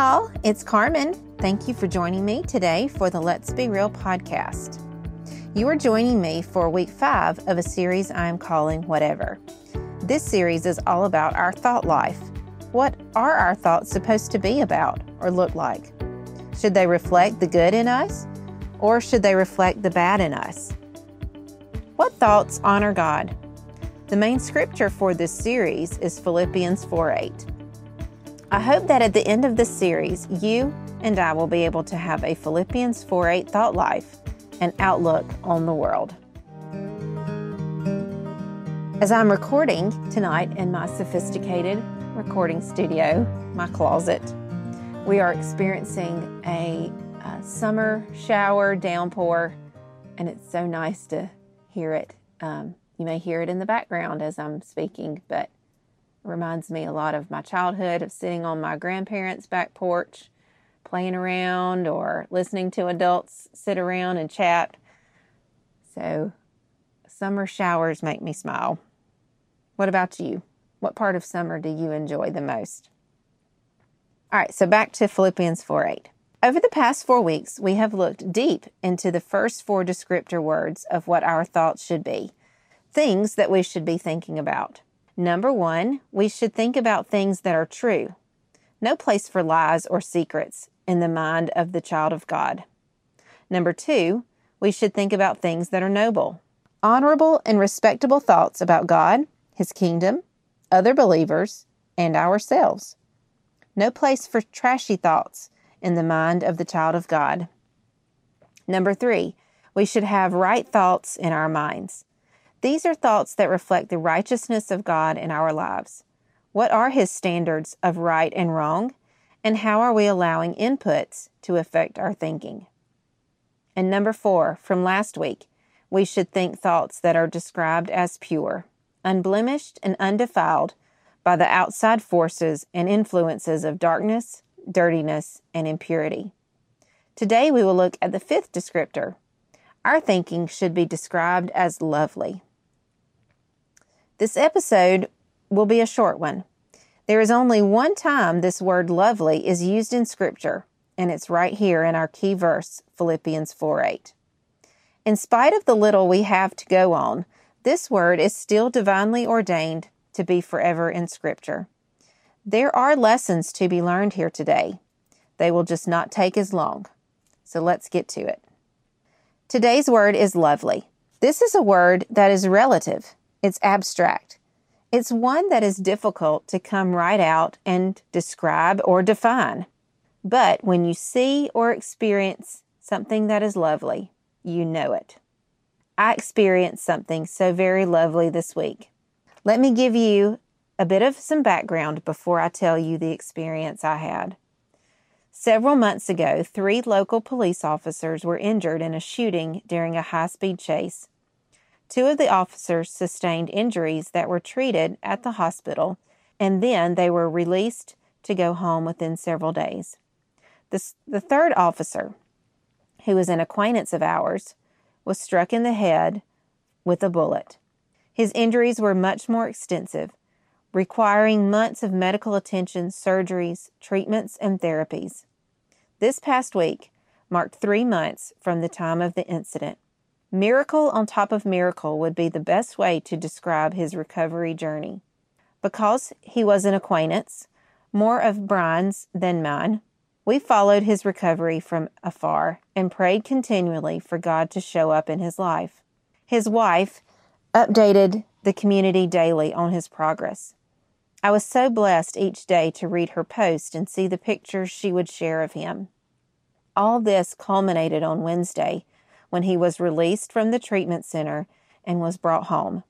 y'all. It's Carmen. Thank you for joining me today for the Let's Be Real podcast. You are joining me for week five of a series I am calling Whatever. This series is all about our thought life. What are our thoughts supposed to be about or look like? Should they reflect the good in us or should they reflect the bad in us? What thoughts honor God? The main scripture for this series is Philippians 4 8. I hope that at the end of this series, you and I will be able to have a Philippians 4 8 thought life and outlook on the world. As I'm recording tonight in my sophisticated recording studio, my closet, we are experiencing a, a summer shower downpour, and it's so nice to hear it. Um, you may hear it in the background as I'm speaking, but reminds me a lot of my childhood of sitting on my grandparents' back porch, playing around or listening to adults sit around and chat. So, summer showers make me smile. What about you? What part of summer do you enjoy the most? All right, so back to Philippians 4 8. Over the past four weeks, we have looked deep into the first four descriptor words of what our thoughts should be, things that we should be thinking about. Number one, we should think about things that are true. No place for lies or secrets in the mind of the child of God. Number two, we should think about things that are noble. Honorable and respectable thoughts about God, His kingdom, other believers, and ourselves. No place for trashy thoughts in the mind of the child of God. Number three, we should have right thoughts in our minds. These are thoughts that reflect the righteousness of God in our lives. What are His standards of right and wrong? And how are we allowing inputs to affect our thinking? And number four, from last week, we should think thoughts that are described as pure, unblemished, and undefiled by the outside forces and influences of darkness, dirtiness, and impurity. Today we will look at the fifth descriptor. Our thinking should be described as lovely. This episode will be a short one. There is only one time this word lovely is used in Scripture, and it's right here in our key verse, Philippians 4 8. In spite of the little we have to go on, this word is still divinely ordained to be forever in Scripture. There are lessons to be learned here today. They will just not take as long. So let's get to it. Today's word is lovely. This is a word that is relative. It's abstract. It's one that is difficult to come right out and describe or define. But when you see or experience something that is lovely, you know it. I experienced something so very lovely this week. Let me give you a bit of some background before I tell you the experience I had. Several months ago, three local police officers were injured in a shooting during a high speed chase Two of the officers sustained injuries that were treated at the hospital, and then they were released to go home within several days. The, the third officer, who was an acquaintance of ours, was struck in the head with a bullet. His injuries were much more extensive, requiring months of medical attention, surgeries, treatments, and therapies. This past week marked three months from the time of the incident. Miracle on top of miracle would be the best way to describe his recovery journey. Because he was an acquaintance, more of Brian's than mine, we followed his recovery from afar and prayed continually for God to show up in his life. His wife updated the community daily on his progress. I was so blessed each day to read her post and see the pictures she would share of him. All this culminated on Wednesday when he was released from the treatment center and was brought home.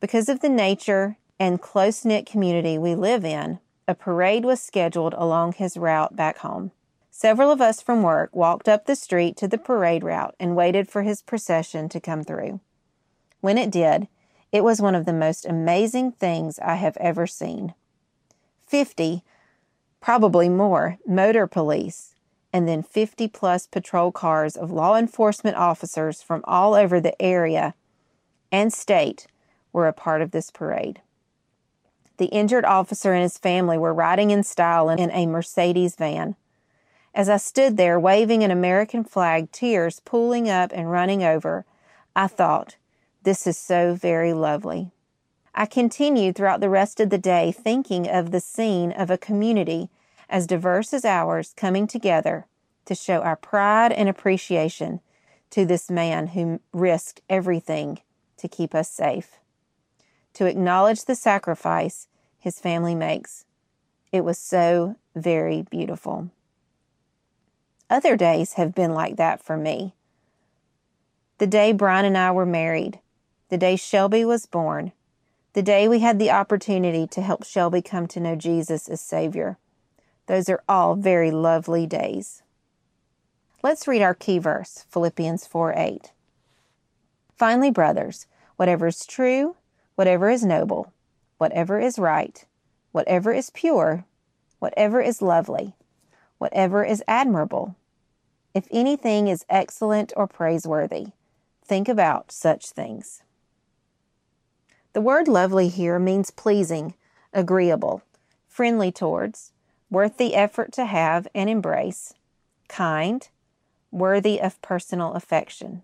Because of the nature and close knit community we live in, a parade was scheduled along his route back home. Several of us from work walked up the street to the parade route and waited for his procession to come through. When it did, it was one of the most amazing things I have ever seen. Fifty, probably more, motor police and then 50 plus patrol cars of law enforcement officers from all over the area and state were a part of this parade. The injured officer and his family were riding in style in a Mercedes van. As I stood there waving an American flag, tears pooling up and running over, I thought, this is so very lovely. I continued throughout the rest of the day thinking of the scene of a community as diverse as ours coming together to show our pride and appreciation to this man who risked everything to keep us safe, to acknowledge the sacrifice his family makes. It was so very beautiful. Other days have been like that for me. The day Brian and I were married, the day Shelby was born, the day we had the opportunity to help Shelby come to know Jesus as Savior. Those are all very lovely days. Let's read our key verse, Philippians 4 8. Finally, brothers, whatever is true, whatever is noble, whatever is right, whatever is pure, whatever is lovely, whatever is admirable, if anything is excellent or praiseworthy, think about such things. The word lovely here means pleasing, agreeable, friendly towards, worth the effort to have and embrace, kind, worthy of personal affection.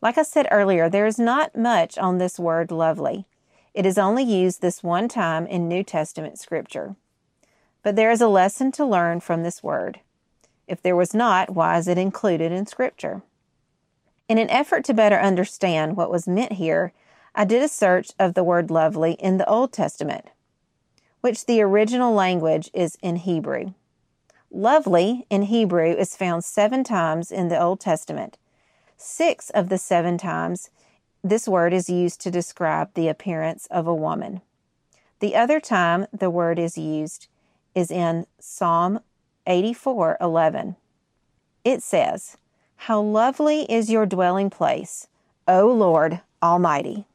Like I said earlier, there is not much on this word lovely. It is only used this one time in New Testament scripture. But there is a lesson to learn from this word. If there was not, why is it included in scripture? In an effort to better understand what was meant here, I did a search of the word lovely in the Old Testament, which the original language is in Hebrew. Lovely in Hebrew is found seven times in the Old Testament. Six of the seven times this word is used to describe the appearance of a woman. The other time the word is used is in Psalm 84:11. It says, "How lovely is your dwelling place, O Lord Almighty."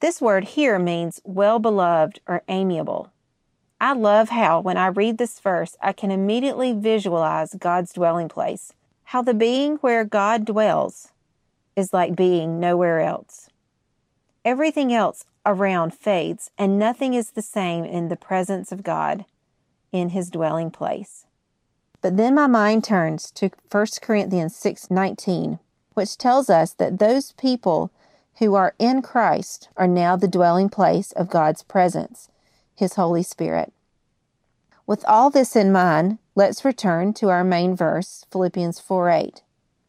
This word here means well beloved or amiable. I love how, when I read this verse, I can immediately visualize God's dwelling place, how the being where God dwells is like being nowhere else. Everything else around fades, and nothing is the same in the presence of God in his dwelling place. But then my mind turns to 1 Corinthians 6:19, which tells us that those people who are in Christ are now the dwelling place of God's presence, His Holy Spirit. With all this in mind, let's return to our main verse, Philippians 4 8.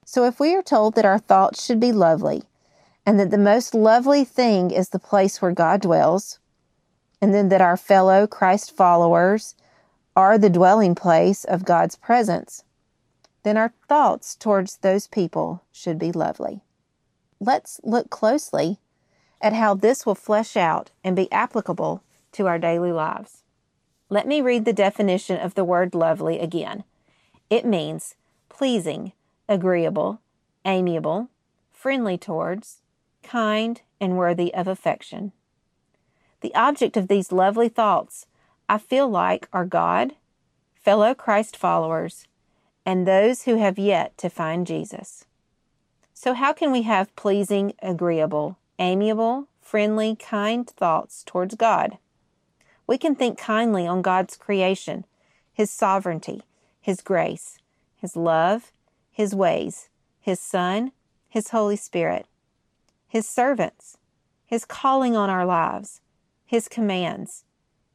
So, if we are told that our thoughts should be lovely, and that the most lovely thing is the place where God dwells, and then that our fellow Christ followers are the dwelling place of God's presence, then our thoughts towards those people should be lovely let's look closely at how this will flesh out and be applicable to our daily lives. Let me read the definition of the word lovely again. It means pleasing, agreeable, amiable, friendly towards, kind, and worthy of affection. The object of these lovely thoughts, I feel like, are God, fellow Christ followers, and those who have yet to find Jesus. So, how can we have pleasing, agreeable, amiable, friendly, kind thoughts towards God? We can think kindly on God's creation, His sovereignty, His grace, His love, His ways, His Son, His Holy Spirit, His servants, His calling on our lives, His commands,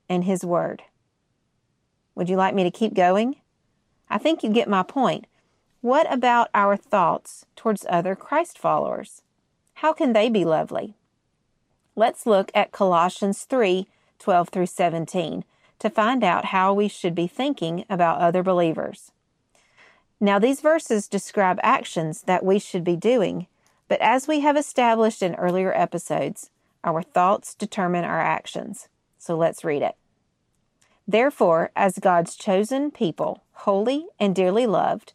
and His Word. Would you like me to keep going? I think you get my point. What about our thoughts towards other Christ followers? How can they be lovely? Let's look at Colossians 3 12 through 17 to find out how we should be thinking about other believers. Now, these verses describe actions that we should be doing, but as we have established in earlier episodes, our thoughts determine our actions. So let's read it. Therefore, as God's chosen people, holy and dearly loved,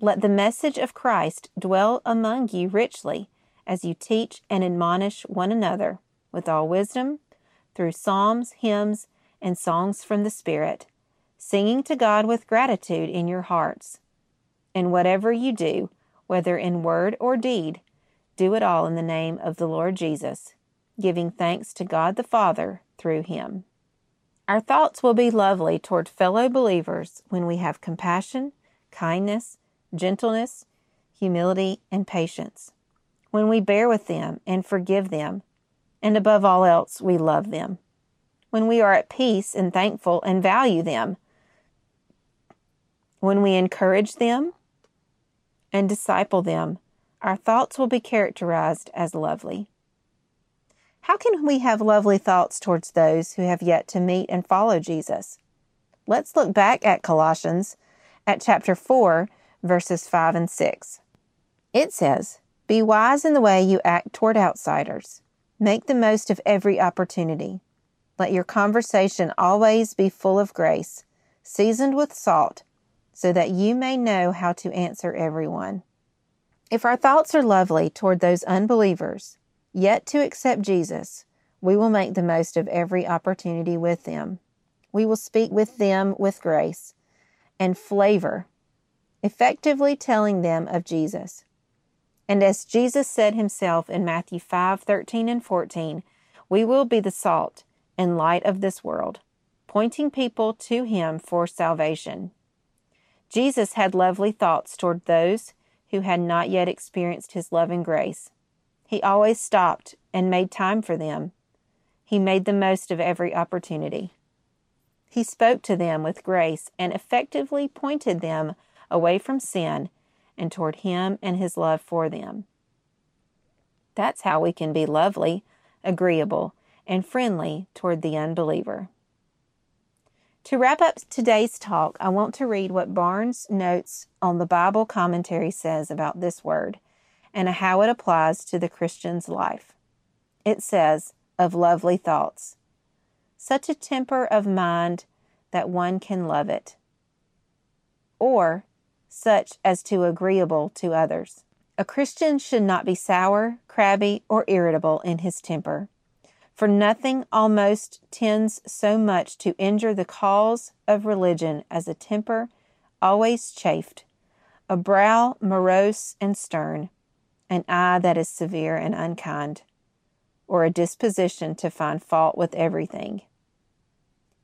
Let the message of Christ dwell among you richly as you teach and admonish one another with all wisdom through psalms, hymns, and songs from the Spirit, singing to God with gratitude in your hearts. And whatever you do, whether in word or deed, do it all in the name of the Lord Jesus, giving thanks to God the Father through him. Our thoughts will be lovely toward fellow believers when we have compassion, kindness, gentleness, humility, and patience. When we bear with them and forgive them, and above all else, we love them. When we are at peace and thankful and value them. When we encourage them and disciple them, our thoughts will be characterized as lovely. How can we have lovely thoughts towards those who have yet to meet and follow Jesus? Let's look back at Colossians at chapter 4 verses 5 and 6. It says, Be wise in the way you act toward outsiders. Make the most of every opportunity. Let your conversation always be full of grace, seasoned with salt, so that you may know how to answer everyone. If our thoughts are lovely toward those unbelievers, yet to accept Jesus, we will make the most of every opportunity with them. We will speak with them with grace and flavor effectively telling them of Jesus. And as Jesus said himself in Matthew 5 13 and 14, we will be the salt and light of this world, pointing people to him for salvation. Jesus had lovely thoughts toward those who had not yet experienced his love and grace. He always stopped and made time for them. He made the most of every opportunity. He spoke to them with grace and effectively pointed them away from sin and toward Him and His love for them. That's how we can be lovely, agreeable, and friendly toward the unbeliever. To wrap up today's talk, I want to read what Barnes Notes on the Bible commentary says about this word and how it applies to the Christian's life. It says, of lovely thoughts, such a temper of mind that one can love it. Or such as to agreeable to others. A Christian should not be sour, crabby, or irritable in his temper, for nothing almost tends so much to injure the cause of religion as a temper always chafed, a brow morose and stern, an eye that is severe and unkind, or a disposition to find fault with everything.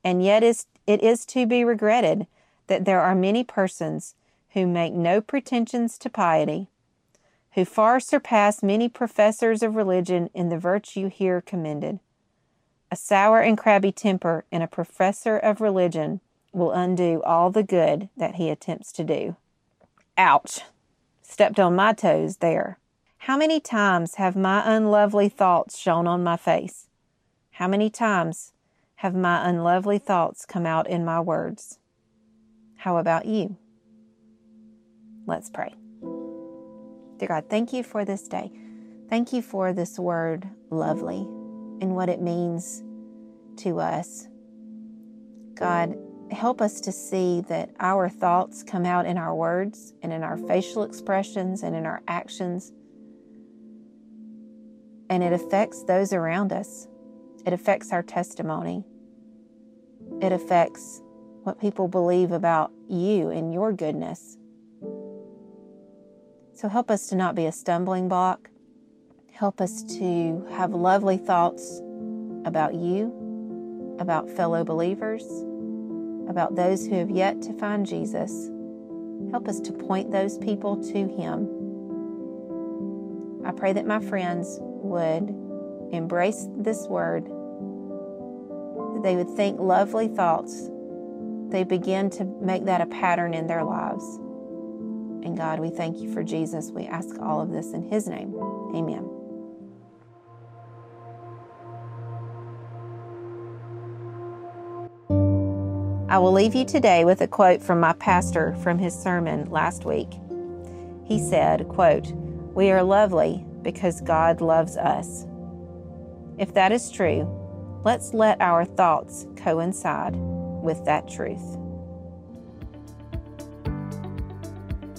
And yet it is to be regretted that there are many persons who make no pretensions to piety, who far surpass many professors of religion in the virtue here commended. A sour and crabby temper in a professor of religion will undo all the good that he attempts to do. Ouch! Stepped on my toes there. How many times have my unlovely thoughts shone on my face? How many times have my unlovely thoughts come out in my words? How about you? Let's pray. Dear God, thank you for this day. Thank you for this word, lovely, and what it means to us. God, help us to see that our thoughts come out in our words and in our facial expressions and in our actions. And it affects those around us. It affects our testimony. It affects what people believe about you and your goodness. So help us to not be a stumbling block. Help us to have lovely thoughts about you, about fellow believers, about those who have yet to find Jesus. Help us to point those people to Him. I pray that my friends would embrace this word, that they would think lovely thoughts. They begin to make that a pattern in their lives. And God, we thank you for Jesus. We ask all of this in his name. Amen. I will leave you today with a quote from my pastor from his sermon last week. He said, quote, "We are lovely because God loves us." If that is true, let's let our thoughts coincide with that truth.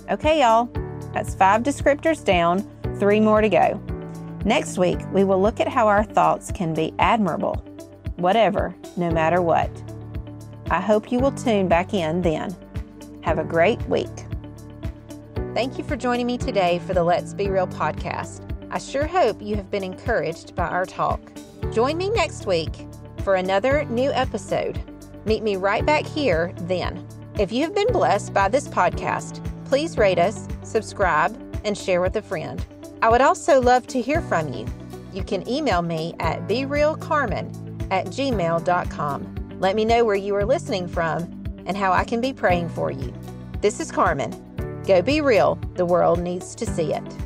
Okay, y'all, that's five descriptors down, three more to go. Next week, we will look at how our thoughts can be admirable, whatever, no matter what. I hope you will tune back in then. Have a great week. Thank you for joining me today for the Let's Be Real podcast. I sure hope you have been encouraged by our talk. Join me next week for another new episode. Meet me right back here then. If you have been blessed by this podcast, please rate us, subscribe, and share with a friend. I would also love to hear from you. You can email me at berealcarmen at gmail.com. Let me know where you are listening from and how I can be praying for you. This is Carmen. Go be real. The world needs to see it.